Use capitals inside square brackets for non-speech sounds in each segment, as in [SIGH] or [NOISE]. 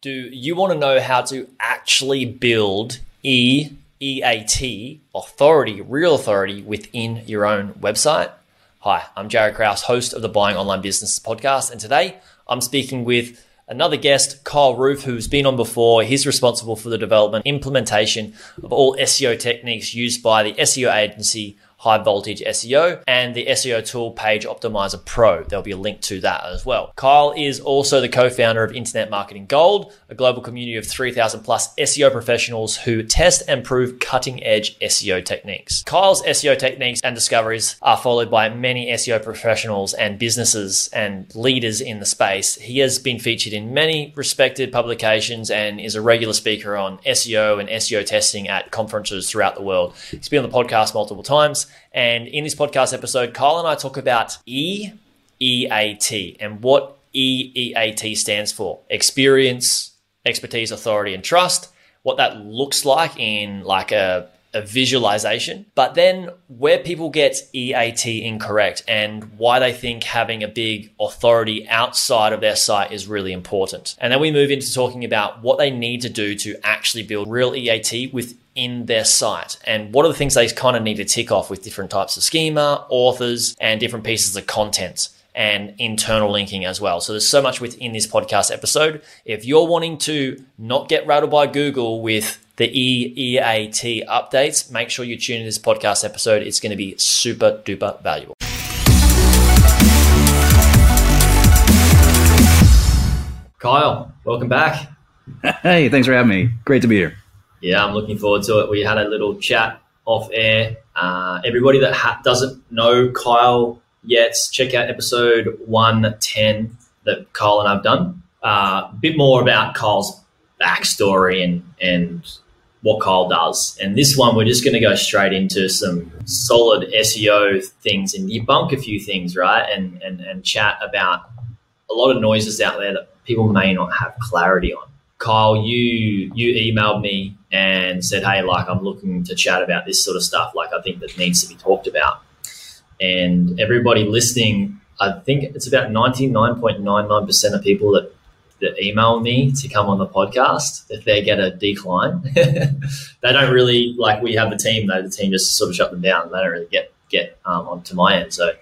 Do you want to know how to actually build E EAT authority, real authority within your own website? Hi, I'm Jaryd Krause, host of the Buying Online Businesses podcast, and today I'm speaking with another guest, Kyle Roof, who's been on before. He's responsible for the development, implementation of all SEO techniques used by the SEO agency high voltage SEO and the SEO tool Page Optimizer Pro. There'll be a link to that as well. Kyle is also the co-founder of Internet Marketing Gold, a global community of 3,000 plus SEO professionals who test and prove cutting edge SEO techniques. Kyle's SEO techniques and discoveries are followed by many SEO professionals and businesses and leaders in the space. He has been featured in many respected publications and is a regular speaker on SEO and SEO testing at conferences throughout the world. He's been on the podcast multiple times and in this podcast episode, Kyle and I talk about EEAT and what EEAT stands for experience, expertise, authority, and trust, what that looks like in like a, a visualization, but then where people get EAT incorrect and why they think having a big authority outside of their site is really important. And then we move into talking about what they need to do to actually build real EAT with in their site and what are the things they kind of need to tick off with different types of schema, authors, and different pieces of content and internal linking as well. So there's so much within this podcast episode. If you're wanting to not get rattled by Google with the EEAT updates, make sure you tune in this podcast episode. It's going to be super duper valuable. Kyle, welcome back. Hey, thanks for having me. Great to be here. Yeah, I'm looking forward to it. We had a little chat off air. Uh, everybody that ha- doesn't know Kyle yet, check out episode 110 that Kyle and I've done. A uh, bit more about Kyle's backstory and, and what Kyle does. And this one, we're just going to go straight into some solid SEO things and debunk a few things, right? And, and, and chat about a lot of noises out there that people may not have clarity on. Kyle, you you emailed me and said, "Hey, like I'm looking to chat about this sort of stuff. Like I think that needs to be talked about." And everybody listening, I think it's about 99.99% of people that that email me to come on the podcast if they get a decline. [LAUGHS] they don't really like we have the team though. The team just sort of shut them down. They don't really get get um, onto my end. So,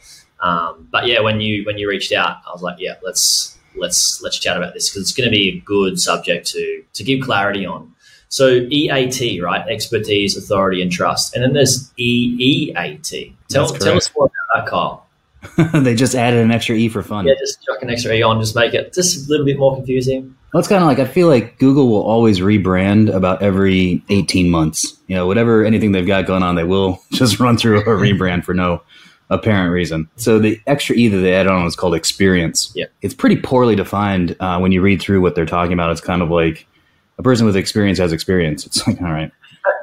um, but yeah, when you when you reached out, I was like, yeah, let's let's let's chat about this because it's going to be a good subject to to give clarity on. So EAT, right? Expertise, authority, and trust. And then there's EEAT. Tell, tell us more about that, Kyle. [LAUGHS] they just added an extra E for fun. Yeah, just chuck an extra E on, just make it just a little bit more confusing. Well, it's kind of like I feel like Google will always rebrand about every 18 months. You know, whatever anything they've got going on, they will [LAUGHS] just run through a rebrand for no apparent reason. So the extra E that they add on is called experience. Yeah. It's pretty poorly defined uh, when you read through what they're talking about. It's kind of like a person with experience has experience. It's like, all right.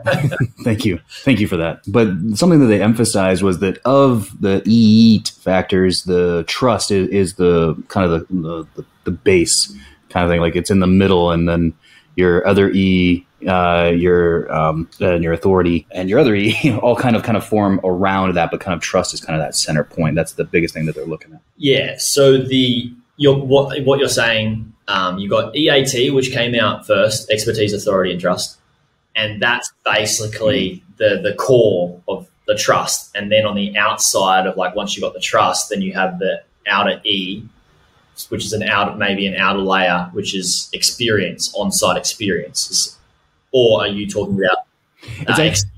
[LAUGHS] Thank you. Thank you for that. But something that they emphasized was that of the EEAT factors, the trust is, is the kind of the, the, the base kind of thing. Like it's in the middle and then your other E uh, your um, uh, your authority and your other [LAUGHS] E all kind of kind of form around that, but kind of trust is kind of that center point. That's the biggest thing that they're looking at. Yeah. So the you're, what what you're saying, um, you got EAT, which came out first, expertise, authority, and trust, and that's basically the the core of the trust. And then on the outside of like once you got the trust, then you have the outer E, which is an outer maybe an outer layer, which is experience, on-site experience or are you talking about? Uh, actually,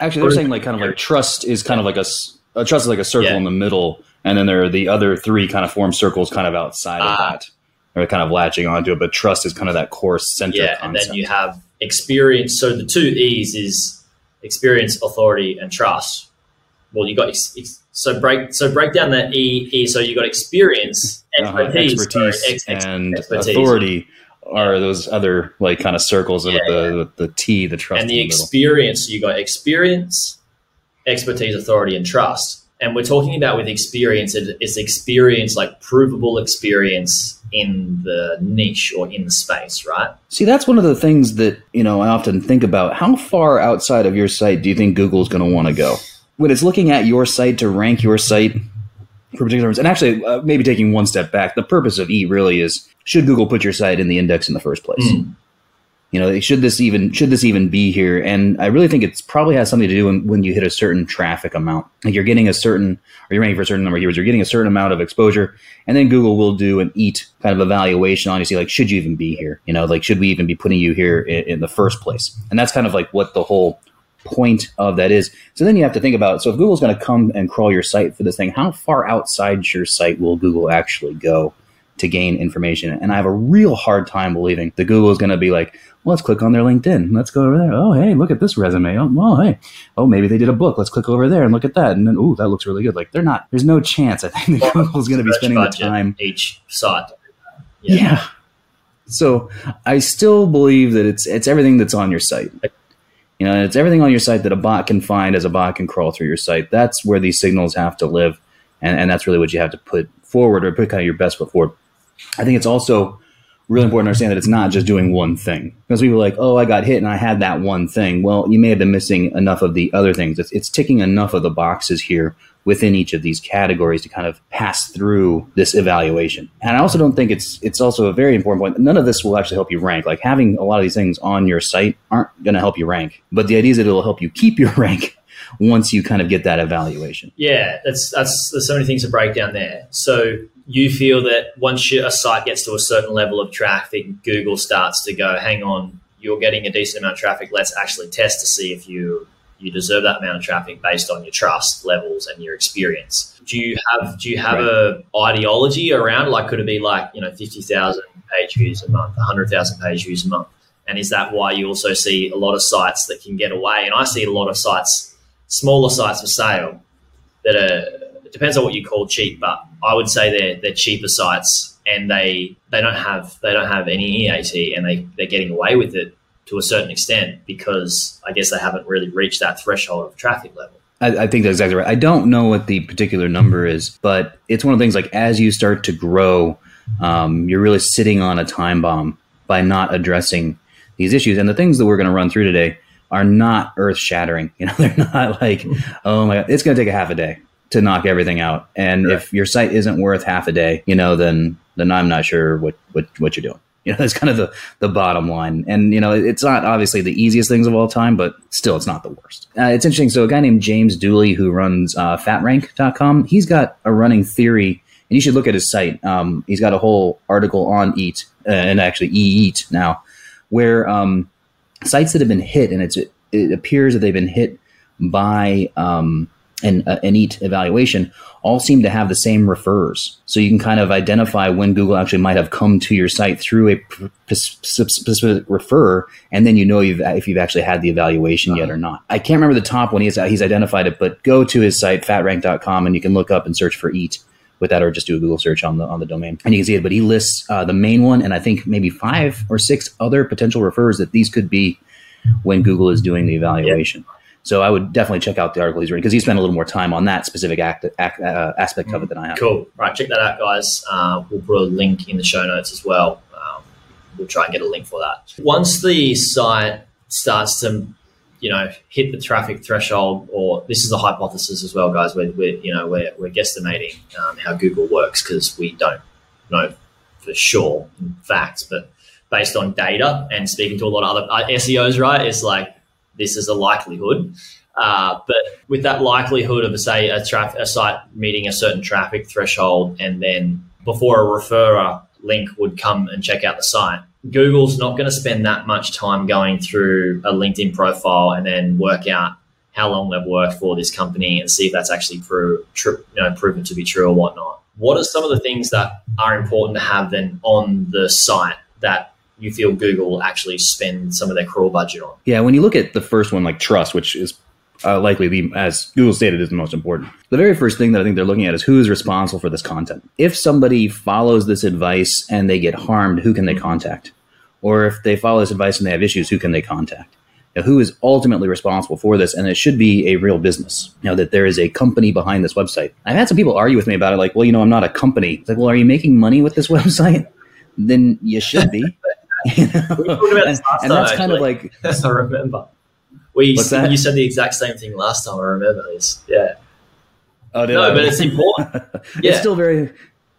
actually, they're saying like kind of like trust is kind of like a, a trust is like a circle yeah. in the middle, and then there are the other three kind of form circles kind of outside uh, of ah. that. They're kind of latching onto it, but trust is kind of that core center. Yeah, concept. and then you have experience. So the two E's is experience, authority, and trust. Well, you got ex- ex- so break so break down that E E. So you got experience, expertise, uh-huh. expertise sorry, ex- and expertise. authority are those other like kind of circles yeah, the, the, the T, the trust, and the, the experience. You got experience, expertise, authority, and trust. And we're talking about with experience, it's experience like provable experience in the niche or in the space, right? See, that's one of the things that you know I often think about. How far outside of your site do you think Google's going to want to go when it's looking at your site to rank your site? For particular ones. And actually, uh, maybe taking one step back, the purpose of E really is should Google put your site in the index in the first place? Mm. You know, should this even should this even be here? And I really think it's probably has something to do when, when you hit a certain traffic amount. Like you're getting a certain, or you're ranking for a certain number of keywords, you're getting a certain amount of exposure, and then Google will do an EAT kind of evaluation on you, see like should you even be here? You know, like should we even be putting you here in, in the first place? And that's kind of like what the whole point of that is. So then you have to think about so if Google's going to come and crawl your site for this thing, how far outside your site will Google actually go to gain information? And I have a real hard time believing that Google is going to be like, well, let's click on their LinkedIn. Let's go over there. Oh, hey, look at this resume. Oh, well, hey, oh, maybe they did a book. Let's click over there and look at that. And then, oh, that looks really good. Like they're not. There's no chance. I think that Google's going to be spending the time each site. Yeah. yeah. So I still believe that it's it's everything that's on your site. You know, it's everything on your site that a bot can find as a bot can crawl through your site. That's where these signals have to live. And, and that's really what you have to put forward or put kind of your best foot forward. I think it's also really important to understand that it's not just doing one thing. Because people are like, oh, I got hit and I had that one thing. Well, you may have been missing enough of the other things. It's, it's ticking enough of the boxes here within each of these categories to kind of pass through this evaluation. And I also don't think it's it's also a very important point. None of this will actually help you rank. Like having a lot of these things on your site aren't going to help you rank. But the idea is that it'll help you keep your [LAUGHS] rank once you kind of get that evaluation. Yeah, that's that's there's so many things to break down there. So you feel that once a site gets to a certain level of traffic, Google starts to go, hang on, you're getting a decent amount of traffic. Let's actually test to see if you you deserve that amount of traffic based on your trust levels and your experience. Do you have do you have right. a ideology around like could it be like you know fifty thousand page views a month, hundred thousand page views a month, and is that why you also see a lot of sites that can get away? And I see a lot of sites, smaller sites for sale, that are it depends on what you call cheap, but I would say they're they're cheaper sites and they they don't have they don't have any EAT and they they're getting away with it to a certain extent because I guess they haven't really reached that threshold of traffic level. I, I, think that's exactly right. I don't know what the particular number is, but it's one of the things like as you start to grow, um, you're really sitting on a time bomb by not addressing these issues. And the things that we're going to run through today are not earth shattering. [LAUGHS] You know, they're not like, oh my God, it's going to take a half a day to knock everything out. And right. if your site isn't worth half a day, you know, then then I'm not sure what what, what you're doing. You know, [LAUGHS] that's kind of the, the bottom line. And, you know, it's not obviously the easiest things of all time, but still, it's not the worst. Uh, it's interesting. So, a guy named James Dooley, who runs uh, fatrank.com, he's got a running theory, and you should look at his site. Um, he's got a whole article on EAT, uh, and actually E-Eat now, where um, sites that have been hit, and it's, it appears that they've been hit by um, an, uh, an EAT evaluation all seem to have the same refers. So you can kind of identify when Google actually might have come to your site through a specific refer, and then you know you've, if you've actually had the evaluation uh-huh. yet or not. I can't remember the top one he's, he's identified it, but go to his site, fatrank.com, and you can look up and search for EAT with that or just do a Google search on the on the domain and you can see it. But he lists uh, the main one and I think maybe five or six other potential refers that these could be when Google is doing the evaluation. Yep. So I would definitely check out the article he's reading because he spent a little more time on that specific act, act, uh, aspect of it than I have. Cool. Right, check that out, guys. Uh, we'll put a link in the show notes as well. Um, we'll try and get a link for that. Once the site starts to, you know, hit the traffic threshold, or this is a hypothesis as well, guys. We're, we're you know we're, we're guesstimating um, how Google works because we don't know for sure in fact, but based on data and speaking to a lot of other uh, SEOs, right? It's like this is a likelihood. Uh, but with that likelihood of, say, a, a site meeting a certain traffic threshold, and then before a referrer link would come and check out the site, Google's not going to spend that much time going through a LinkedIn profile and then work out how long they've worked for this company and see if that's actually pro- you know, proven to be true or whatnot. What are some of the things that are important to have then on the site that you feel Google actually spend some of their crawl budget on. Yeah, when you look at the first one, like trust, which is uh, likely the, as Google stated, is the most important. The very first thing that I think they're looking at is who is responsible for this content. If somebody follows this advice and they get harmed, who can they contact? Or if they follow this advice and they have issues, who can they contact? Now, who is ultimately responsible for this? And it should be a real business. You know, that there is a company behind this website. I've had some people argue with me about it, like, well, you know, I'm not a company. It's like, well, are you making money with this [LAUGHS] website? then you should be. [LAUGHS] You know? and, and that's kind of like [LAUGHS] I remember. We you said the exact same thing last time. I remember this. Yeah. Oh, no, I? but it's important. [LAUGHS] Yeah. it's still very,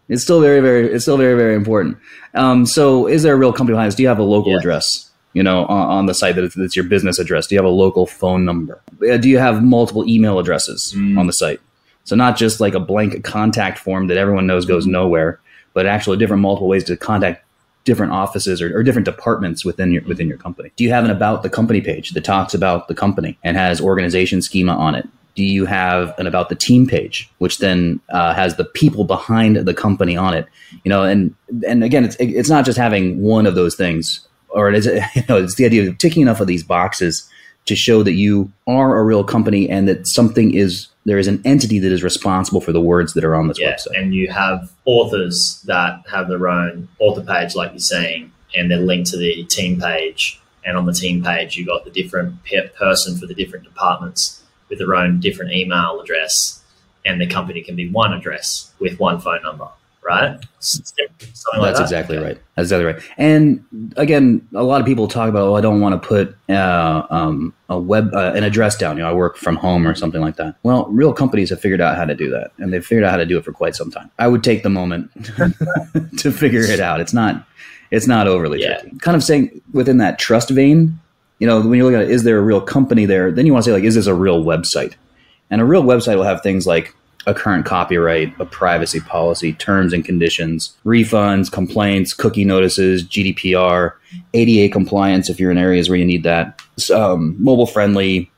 it's still very, very, it's still very, very important. Um, so, is there a real company behind this? Do you have a local address? You know, on, on the site that it's, it's, your business address. Do you have a local phone number? Uh, do you have multiple email addresses mm. on the site? So not just like a blank contact form that everyone knows goes nowhere, but actually different multiple ways to contact different offices or, or, different departments within your within your company? Do you have an about the company page that talks about the company and has organization schema on it? Do you have an about the team page, which then uh, has the people behind the company on it? You know, and and again, it's it's not just having one of those things, or it is [LAUGHS] you know, it's the idea of ticking enough of these boxes to show that you are a real company and that something is there is an entity that is responsible for the words that are on this yeah, website. And you have authors that have their own author page, like you're saying, and they're linked to the team page. And on the team page, you got the different person for the different departments with their own different email address, and the company can be one address with one phone number right? That's like that. exactly right. That's exactly right. And again, a lot of people talk about, oh, I don't want to put uh, um, a web uh, an address down. You know, I work from home or something like that. Well, real companies have figured out how to do that, and they've figured out how to do it for quite some time. I would take the moment [LAUGHS] to figure it out. It's not it's not overly yeah. tricky. Kind of saying within that trust vein. You know, when you look at it, is there a real company there? Then you want to say like, is this a real website? And a real website will have things like a current copyright, a privacy policy, terms and conditions, refunds, complaints, cookie notices, GDPR, ADA compliance if you're in areas where you need that, um, mobile friendly,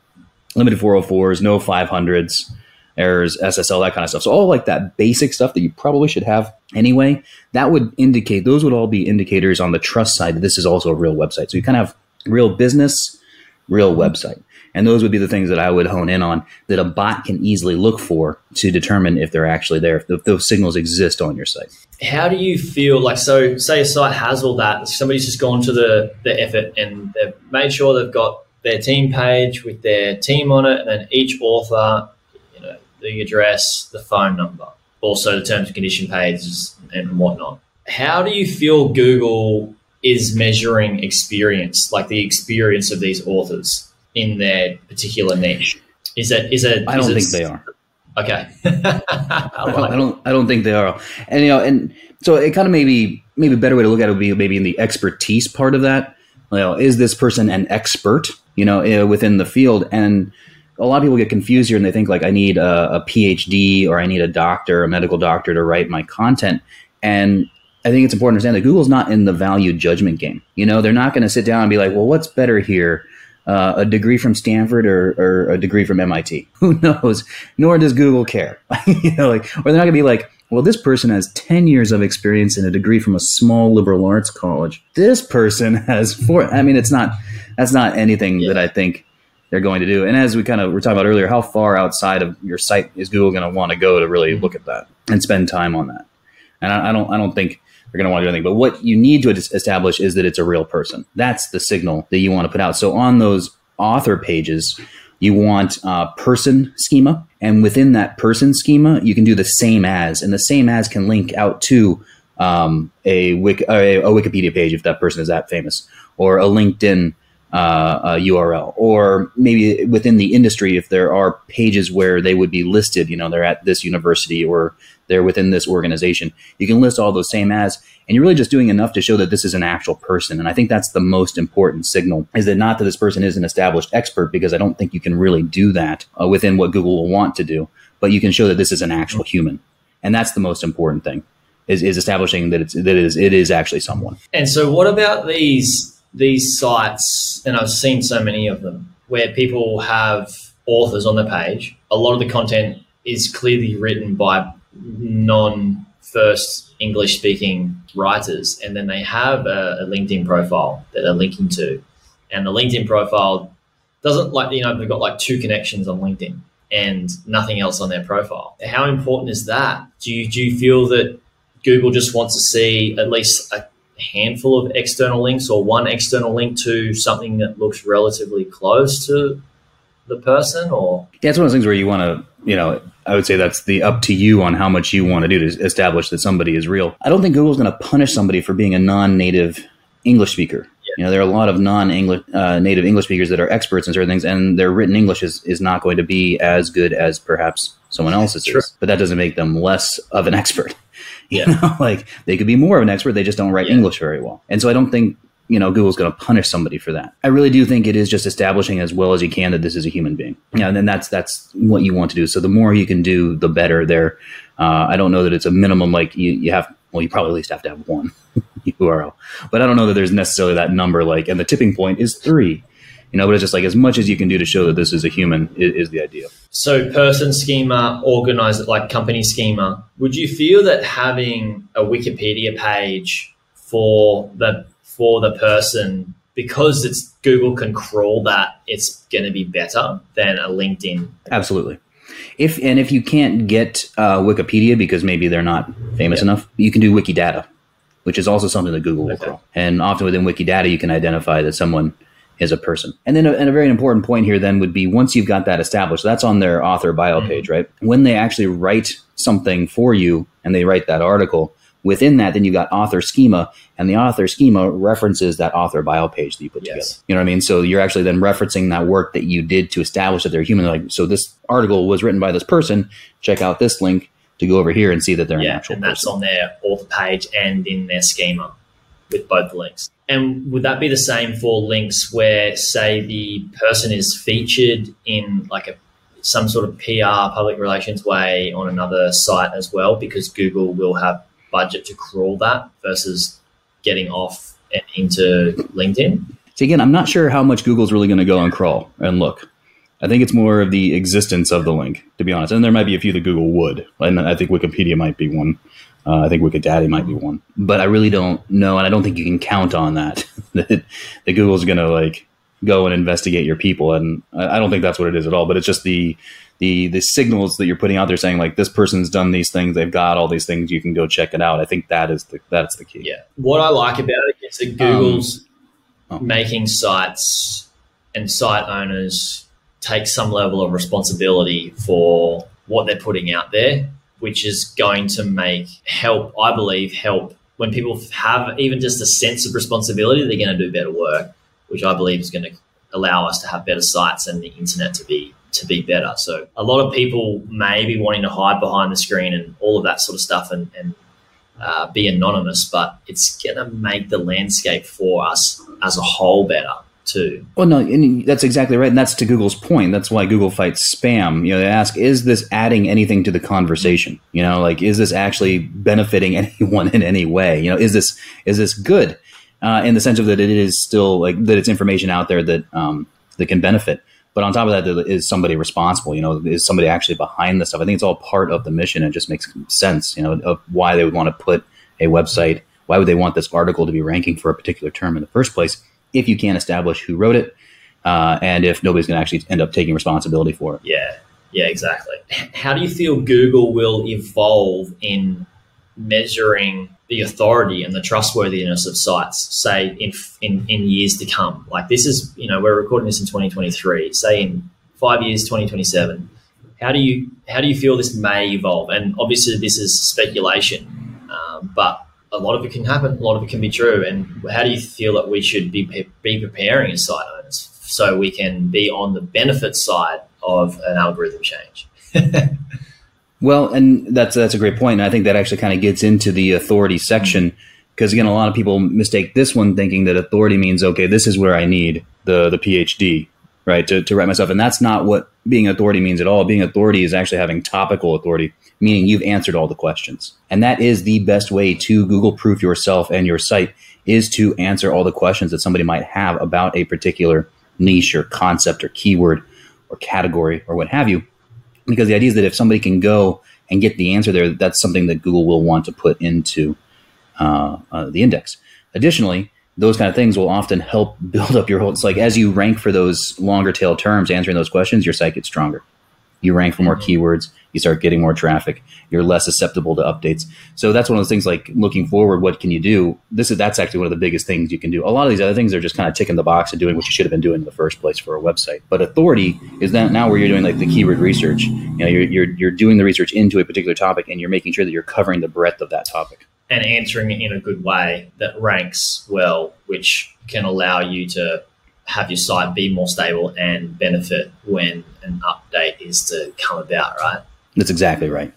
limited 404s, no 500s, errors, SSL, that kind of stuff. So all like that basic stuff that you probably should have anyway, that would indicate, those would all be indicators on the trust side that this is also a real website. So you kind of have real business, real website. And those would be the things that I would hone in on that a bot can easily look for to determine if they're actually there, if those signals exist on your site. How do you feel like, so say a site has all that, somebody's just gone to the, the effort and they've made sure they've got their team page with their team on it and then each author, you know, the address, the phone number, also the terms and condition pages and whatnot. How do you feel Google is measuring experience, like the experience of these authors? In their particular niche? Is it? Is it? I don't think they are. Okay. [LAUGHS] I, I, don't. I don't think they are. And you know, and so it kind of maybe maybe a better way to look at it would be maybe in the expertise part of that. You know, is this person an expert? You know, eh, within the field and a lot of people get confused here and they think like I need a, a, PhD or I need a doctor, a medical doctor to write my content. And I think it's important to understand that Google's not in the value judgment game. You know, they're not going to sit down and be like, well, what's better here? Uh, a degree from Stanford or, or, a degree from MIT. [LAUGHS] Who knows? Nor does Google care. [LAUGHS] you know, like, or they're not going to be like, well, this person has 10 years of experience and a degree from a small liberal arts college. This person [LAUGHS] has four. I mean, it's not, that's not anything yeah. that I think they're going to do. And as we kind of were talking about earlier, how far outside of your site is Google going to want to go to really look at that and spend time on that? And I, I don't, I don't think they're going to want to do anything. But what you need to establish is that it's a real person. That's the signal that you want to put out. So on those author pages, you want a person schema. And within that person schema, you can do the same as. And the same as can link out to um, a, Wiki, a, a, Wikipedia page if that person is that famous, or a LinkedIn uh, a URL, or maybe within the industry if there are pages where they would be listed. You know, they're at this university or they're within this organization. You can list all those same as, and you're really just doing enough to show that this is an actual person. And I think that's the most important signal is that not that this person is an established expert, because I don't think you can really do that uh, within what Google will want to do, but you can show that this is an actual human. And that's the most important thing is, is establishing that it's, that it is, it is actually someone. And so what about these, these sites? And I've seen so many of them where people have authors on the page. A lot of the content is clearly written by non first English speaking writers, and then they have a, a, LinkedIn profile that they're linking to, and the LinkedIn profile doesn't like you know they've got like two connections on LinkedIn and nothing else on their profile. How important is that? Do you do you feel that Google just wants to see at least a handful of external links or one external link to something that looks relatively close to the person or yeah it's one of those things where you want to you know i would say that's the up to you on how much you want to do to establish that somebody is real i don't think google's going to punish somebody for being a non-native english speaker You know, there are a lot of non-English uh, native English speakers that are experts in certain things, and their written English is, is not going to be as good as perhaps someone else's Sure. is. But that doesn't make them less of an [LAUGHS] expert. You Yeah. know, like they could be more of an expert, they just don't write Yeah. English very well. And so I don't think you know Google's going to punish somebody for that. I really do think it is just establishing as well as you can that this is a human being. Yeah, and then that's that's what you want to do. So the more you can do, the better. There, uh, I don't know that it's a minimum. Like you, you have. Well, you probably at least have to have one [LAUGHS] URL, but I don't know that there's necessarily that number. Like, and the tipping point is three. You know, but it's just like as much as you can do to show that this is a human is, is the idea. So, person schema, organized like company schema. Would you feel that having a Wikipedia page for the for the person because it's Google can crawl that, it's going to be better than a LinkedIn. Absolutely. If and if you can't get uh, Wikipedia because maybe they're not famous Yeah. enough, you can do Wikidata, which is also something that Google will Okay. crawl. And often within Wikidata, you can identify that someone is a person. And then a, and a very important point here then would be once you've got that established, that's on their author bio Mhm. page, right? When they actually write something for you and they write that article, within that, then you've got author schema, and the author schema references that author bio page that you put Yes. together. You know what I mean? So you're actually then referencing that work that you did to establish that they're human. Like, so this article was written by this person. Check out this link to go over here and see that they're an actual and that's person. on their author page and in their schema with both links. And would that be the same for links where, say, the person is featured in like a some sort of PR public relations way on another site as well? Because Google will have budget to crawl that versus getting off and into LinkedIn. So again, I'm not sure how much Google's really going to go and crawl and look. I think it's more of the existence of the link, to be honest. And there might be a few that Google would, and I think Wikipedia might be one. Uh, I think Wikidata might be one, but I really don't know, and I don't think you can count on that [LAUGHS] that, that Google's going to like go and investigate your people, and I I don't think that's what it is at all. But it's just the the the signals that you're putting out there saying like this person's done these things, they've got all these things, you can go check it out. I think that is the that's the key. Yeah. What I like about it is that Google's um, oh. making sites and site owners take some level of responsibility for what they're putting out there, which is going to make help, I believe, help when people have even just a sense of responsibility, they're going to do better work, which I believe is going to allow us to have better sites and the internet to be to be better. So a lot of people may be wanting to hide behind the screen and all of that sort of stuff and, and uh, be anonymous, but it's going to make the landscape for us as a whole better too. Well, no, that's exactly right, and that's to Google's point. That's why Google fights spam. You know, they ask, is this adding anything to the conversation? You know, like is this actually benefiting [LAUGHS] anyone in any way? You know, is this is this good uh, in the sense of that it is still like that it's information out there that um, that can benefit. But on top of that, there is somebody responsible. You know, is somebody actually behind this stuff? I think it's all part of the mission. It just makes sense. You know, of why they would want to put a website. Why would they want this article to be ranking for a particular term in the first place? If you can't establish who wrote it, uh, and if nobody's going to actually end up taking responsibility for it. Yeah, yeah, exactly. How do you feel Google will evolve in measuring the authority and the trustworthiness of sites, say in in in years to come? Like this is, you know, we're recording this in 2023. Say in five years, 2027. How do you how do you feel this may evolve? And obviously, this is speculation, um, but a lot of it can happen. A lot of it can be true. And how do you feel that we should be be preparing as site owners so we can be on the benefit side of an algorithm change? [LAUGHS] Well, and that's that's a great point. And I think that actually kind of gets into the authority section mm-hmm. because again, a lot of people mistake this one thinking that authority means okay, this is where I need the the PhD, right, to, to write myself, and that's not what being authority means at all. Being authority is actually having topical authority, meaning you've answered all the questions, and that is the best way to Google proof yourself and your site is to answer all the questions that somebody might have about a particular niche or concept or keyword or category or what have you because the idea is that if somebody can go and get the answer there, that's something that Google will want to put into uh, uh, the index. Additionally, those kind of things will often help [LAUGHS] build up your whole. It's like as you rank for those longer tail terms, answering those questions, your site gets stronger. You rank for more keywords, you start getting more traffic. You're less susceptible to updates. So that's one of those things. Like looking forward, what can you do? This is that's actually one of the biggest things you can do. A lot of these other things are just kind of ticking the box and doing what you should have been doing in the first place for a website. But authority is that now where you're doing like the keyword research. You know, you're you're you're doing the research into a particular topic and you're making sure that you're covering the breadth of that topic. and answering it in a good way that ranks well, which can allow you to have your site be more stable and benefit when an update is to come about, right? That's exactly right.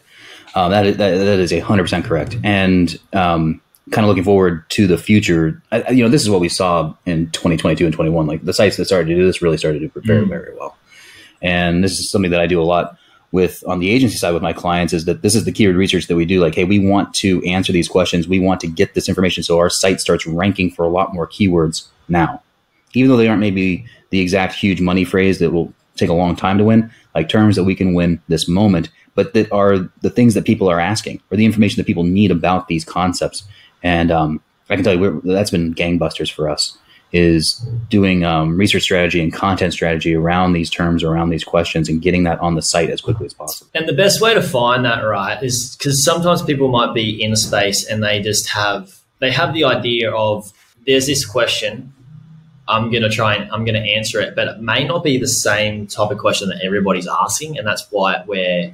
Uh, that, is, that, that is 100% correct. And um, kind of looking forward to the future, I, you know, this is what we saw in 2022 and 21. Like the sites that started to do this really started to do very, mm. very well. And this is something that I do a lot with on the agency side with my clients is that this is the keyword research that we do. Like, hey, we want to answer these questions. We want to get this information so our site starts ranking for a lot more keywords now. Even though they aren't maybe the exact huge money phrase that will take a long time to win, like terms that we can win this moment, but that are the things that people are asking or the information that people need about these concepts. And um, I can tell you that's been gangbusters for us is doing um, research strategy and content strategy around these terms, around these questions, and getting that on the site as quickly as possible. And the best way to find that right is because sometimes people might be in a space and they just have they have the idea of there's this question. I'm gonna try and I'm gonna answer it, but it may not be the same type of question that everybody's asking, and that's why where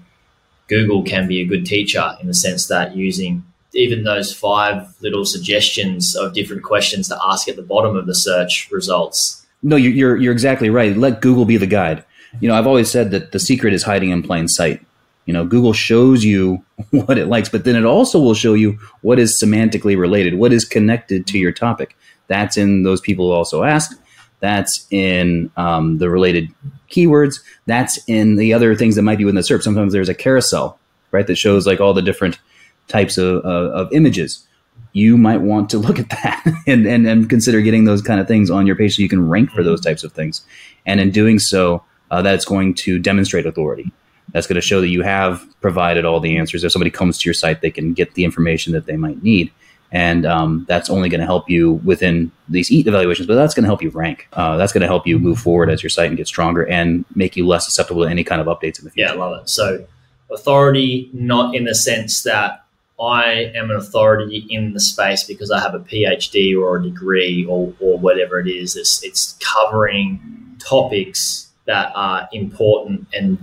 Google can be a good teacher in the sense that using even those five little suggestions of different questions to ask at the bottom of the search results. No, you're you're exactly right. Let Google be the guide. You know, I've always said that the secret is hiding in plain sight. You know, Google shows you [LAUGHS] what it likes, but then it also will show you what is semantically related, what is connected to your topic. That's in those people also ask. That's in um, the related keywords. That's in the other things that might be within the SERP. Sometimes there's a carousel, right, that shows like all the different types of, uh, of images, you might want to [LAUGHS] look at that and, and, and consider getting those kind of things on your page so you can rank for those types of things. And in doing so, uh, that's going to demonstrate authority. That's going to show that you have provided all the answers. If somebody comes to your site, they can get the information that they might need. And um, that's only going to help you within these EAT evaluations, but that's going to help you rank. Uh, that's going to help you move forward as your site and get stronger and make you less susceptible to any kind of updates in the future. Yeah, I love it. So, authority, not in the sense that I am an authority in the space because I have a PhD or a degree or, or whatever it is. It's, it's covering topics that are important and,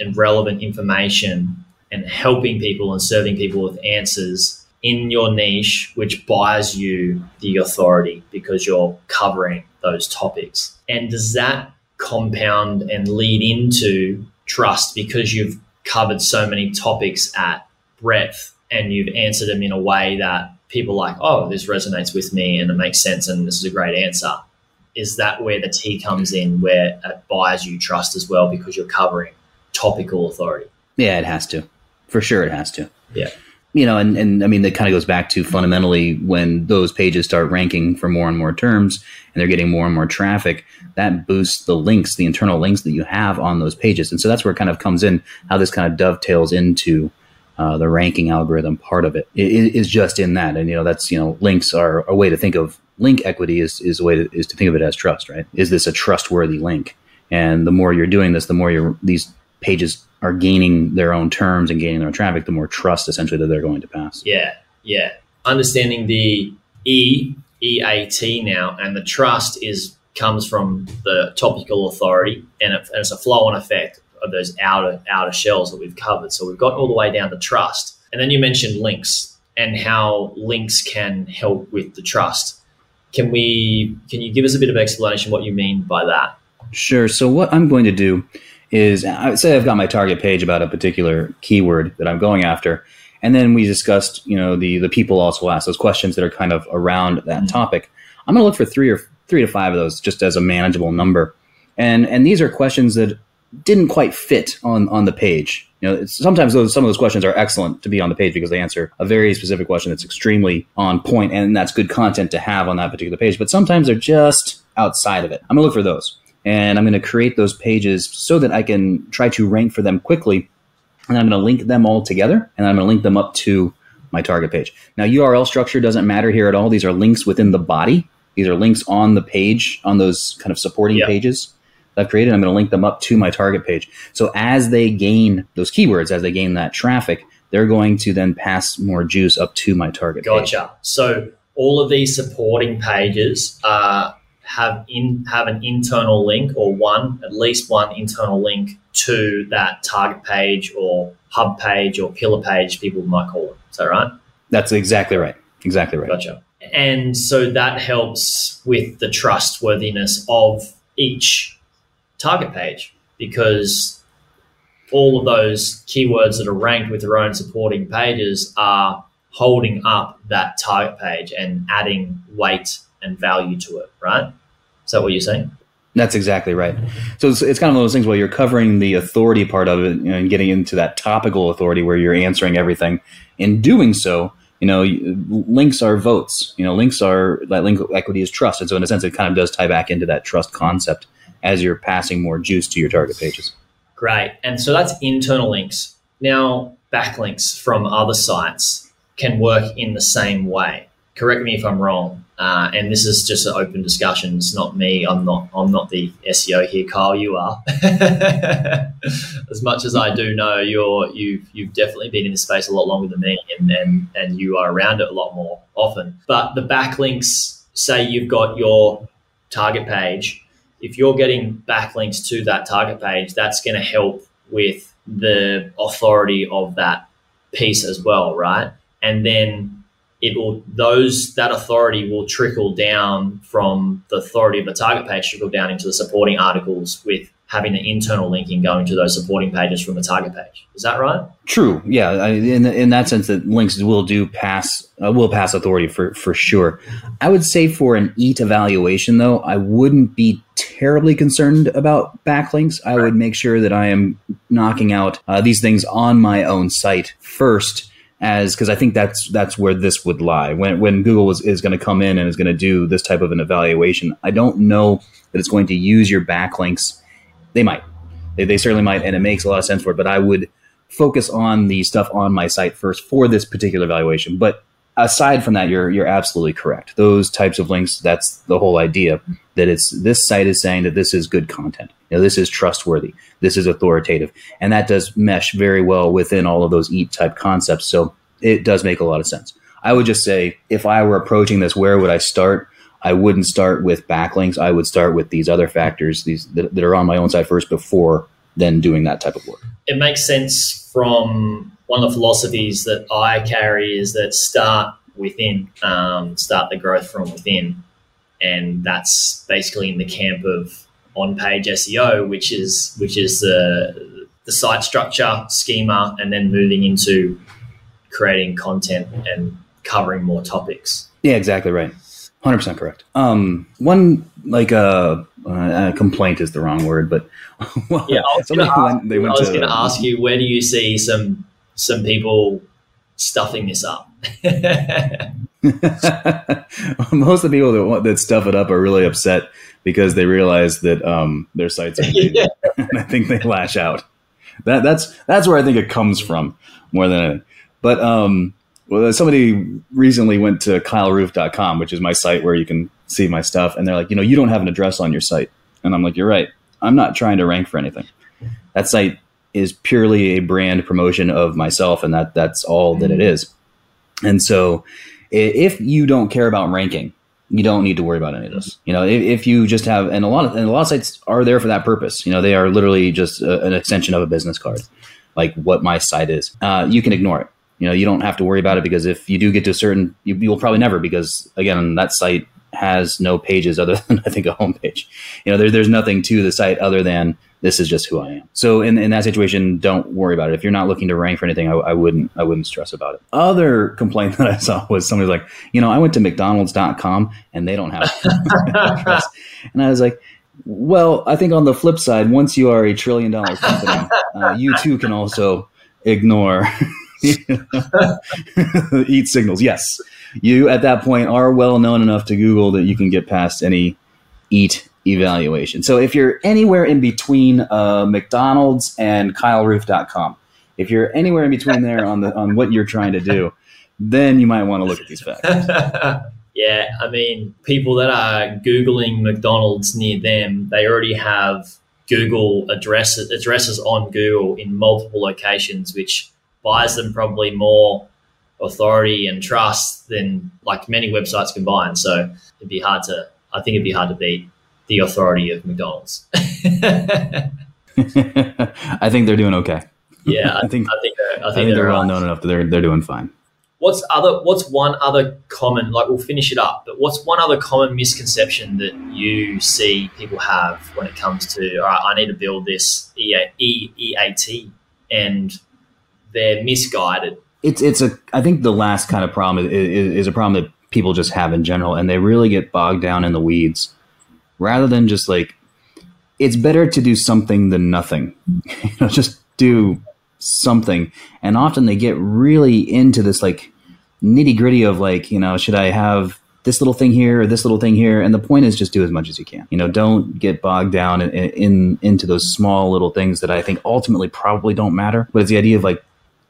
and relevant information and helping people and serving people with answers in your niche, which buys you the authority because you're covering those topics. And does that compound and lead into trust because you've covered so many topics at breadth and you've answered them in a way that people are like, oh, this resonates with me and it makes sense and this is a great answer. Is that where the T comes in, where it buys you trust as well because you're covering topical authority? Yeah, it has to. For sure, it has to. Yeah. You know, and, and I mean, that kind of goes back to fundamentally when those pages start ranking for more and more terms and they're getting more and more traffic, that boosts the links, the internal links that you have on those pages. And so that's where it kind of comes in, how this kind of dovetails into uh, the ranking algorithm part of it is just in that. And, you know, that's, you know, links are a way to think of link equity is, is a way to, is to think of it as trust, right? Is this a trustworthy link? And the more you're doing this, the more you're, these pages are gaining their own terms and gaining their own traffic, the more trust essentially that they're going to pass. Yeah. Yeah. Understanding the E, EAT now and the trust is comes from the topical authority and, it, and it's a flow on effect of those outer outer shells that we've covered. So we've got all the way down to trust. And then you mentioned links and how links can help with the trust. Can we can you give us a bit of explanation what you mean by that? Sure. So what I'm going to do is I say I've got my target page about a particular keyword that I'm going after. And then we discussed, you know, the the people also ask those questions that are kind of around that mm-hmm. topic. I'm going to look for three or three to five of those just as a manageable number. And and these are questions that didn't quite fit on on the page. You know, sometimes those some of those questions are excellent to be on the page because they answer a very specific question that's extremely on point, and that's good content to have on that particular page. But sometimes they're just outside of it. I'm gonna look for those, and I'm gonna create those pages so that I can try to rank for them quickly, and I'm gonna link them all together, and I'm gonna link them up to my target page. Now, URL structure doesn't matter here at all. These are links within the body. These are links on the page on those kind of supporting yep. pages. I've created. I'm going to link them up to my target page. So as they gain those keywords, as they gain that traffic, they're going to then pass more juice up to my target. Gotcha. Page. So all of these supporting pages uh, have in have an internal link or one at least one internal link to that target page or hub page or pillar page. People might call it. Is that right? That's exactly right. Exactly right. Gotcha. And so that helps with the trustworthiness of each target page because all of those keywords that are ranked with their own supporting pages are holding up that target page and adding weight and value to it, right? Is that what you're saying? That's exactly right. So it's, it's, kind of one of those things where you're covering the authority part of it you know, and getting into that topical authority where you're answering everything. In doing so, you know, links are votes. You know, links are that link equity is trust, and so in a sense, it kind of does tie back into that trust concept as you're passing more juice to your target pages. Great, and so that's internal links. Now, backlinks from other sites can work in the same way. Correct me if I'm wrong. Uh, and this is just an open discussion. It's not me. I'm not. I'm not the SEO here, Kyle. You are. [LAUGHS] as much as I do know, you're you've you've definitely been in this space a lot longer than me, and and and you are around it a lot more often. But the backlinks, say you've got your target page. If you're getting backlinks to that target page, that's going to help with the authority of that piece as well, right? And then it will those that authority will trickle down from the authority of the target page trickle down into the supporting articles with having the internal linking going to those supporting pages from the target page. Is that right? True. Yeah. I, in in that sense, that links will do pass uh, will pass authority for for sure. I would say for an EAT evaluation though, I wouldn't be terribly concerned about backlinks. I would make sure that I am knocking out uh, these things on my own site first as because I think that's that's where this would lie. When when Google was, is going to come in and is going to do this type of an evaluation, I don't know that it's going to use your backlinks. They might, they, they certainly might, and it makes a lot of sense for it. But I would focus on the stuff on my site first for this particular evaluation. But aside from that, you're you're absolutely correct. Those types of links, that's the whole idea that it's this site is saying that this is good content. You know, this is trustworthy. This is authoritative, and that does mesh very well within all of those EAT type concepts. So it does make a lot of sense. I would just say if I were approaching this, where would I start? I wouldn't start with backlinks. I would start with these other factors, these that, that are on my own side first, before then doing that type of work. It makes sense from one of the philosophies that I carry is that start within, um, start the growth from within, and that's basically in the camp of on-page SEO, which is which is the the site structure schema, and then moving into creating content and covering more topics. Yeah, exactly right. Hundred percent correct. Um, one like a uh, uh, complaint is the wrong word, but [LAUGHS] well, yeah, I was going to ask you where do you see some some people stuffing this up? [LAUGHS] [LAUGHS] Most of the people that want, that stuff it up are really upset because they realize that um, their sites are. [LAUGHS] yeah. and [LAUGHS] I think they lash out. That that's that's where I think it comes from more than. But um, well, somebody recently went to kyleroof.com, which is my site where you can see my stuff, and they're like, you know, you don't have an address on your site, and I'm like, you're right. I'm not trying to rank for anything. That site is purely a brand promotion of myself, and that that's all that it is. And so, if you don't care about ranking, you don't need to worry about any of this. You know, if, if, you just have, and a lot of, and a lot of sites are there for that purpose. You know, they are literally just a, an extension of a business card, like what my site is. Uh, you can ignore it. You know, you don't have to worry about it because if you do get to a certain, you, you will probably never because again, that site has no pages other [LAUGHS] than I think a homepage. You know, there, there's nothing to the site other than this is just who I am. So in, in that situation, don't worry about it. If you're not looking to rank for anything, I, I wouldn't I wouldn't stress about it. Other complaint [LAUGHS] that I saw was somebody's like, you know, I went to McDonald's.com and they don't have address. [LAUGHS] [LAUGHS] and I was like, well, I think on the flip side, once you are a trillion dollar company, uh, you too can also ignore eat signals. Yes, you at that point are well known enough to Google that you can get past any eat evaluation. So if you're anywhere in between uh, McDonald's and KyleRoof.com, if you're anywhere in between there on the on what you're trying to do, then you might want to look at these factors. [LAUGHS] yeah, I mean, people that are googling McDonald's near them, they already have Google addresses addresses on Google in multiple locations, which buys them probably more authority and trust than like many websites combined. So it'd be hard to, I think it'd be hard to beat the authority of McDonald's. [LAUGHS] I think they're doing okay. Yeah, [LAUGHS] I think I think they're, I think, I think they're, they're well known enough that they're they're doing fine. What's other? What's one other common? Like we'll finish it up, but what's one other common misconception that you see people have when it comes to? All right, I need to build this EAT, and they're misguided. It's it's a. I think the last kind of problem is, is, is a problem that people just have in general, and they really get bogged down in the weeds, rather than just like. It's better to do something than nothing. [LAUGHS] you know, just do something. And often they get really into this like nitty gritty of like, you know, should I have this little thing here or this little thing here? And the point is just do as much as you can. You know, don't get bogged down in, in into those small little things that I think ultimately probably don't matter. But it's the idea of like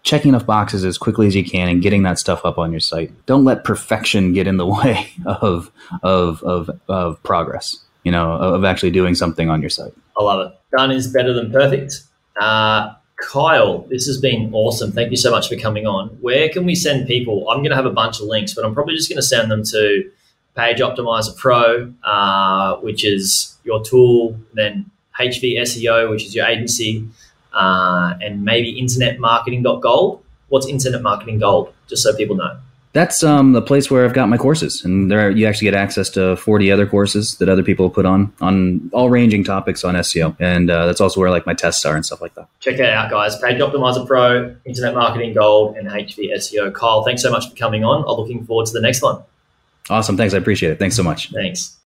checking enough boxes as quickly as you can and getting that stuff up on your site. Don't let perfection get in the [LAUGHS] way of of of, of progress. You know, of actually doing something on your site. I love it. Done is better than perfect. Uh, Kyle, this has been awesome. Thank you so much for coming on. Where can we send people? I'm going to have a bunch of links, but I'm probably just going to send them to Page Optimizer Pro, uh, which is your tool, then HV SEO, which is your agency, uh, and maybe Internet Marketing Gold. What's Internet Marketing Gold? Just so people know. That's um, the place where I've got my courses, and there you actually get access to 40 other courses that other people put on on all ranging topics on SEO, and uh, that's also where like my tests are and stuff like that. Check it out, guys. Page Optimizer Pro, Internet Marketing Gold, and HV SEO. Kyle, thanks so much for coming on. I'm looking forward to the next one. Awesome, thanks. I appreciate it. Thanks so much. Thanks.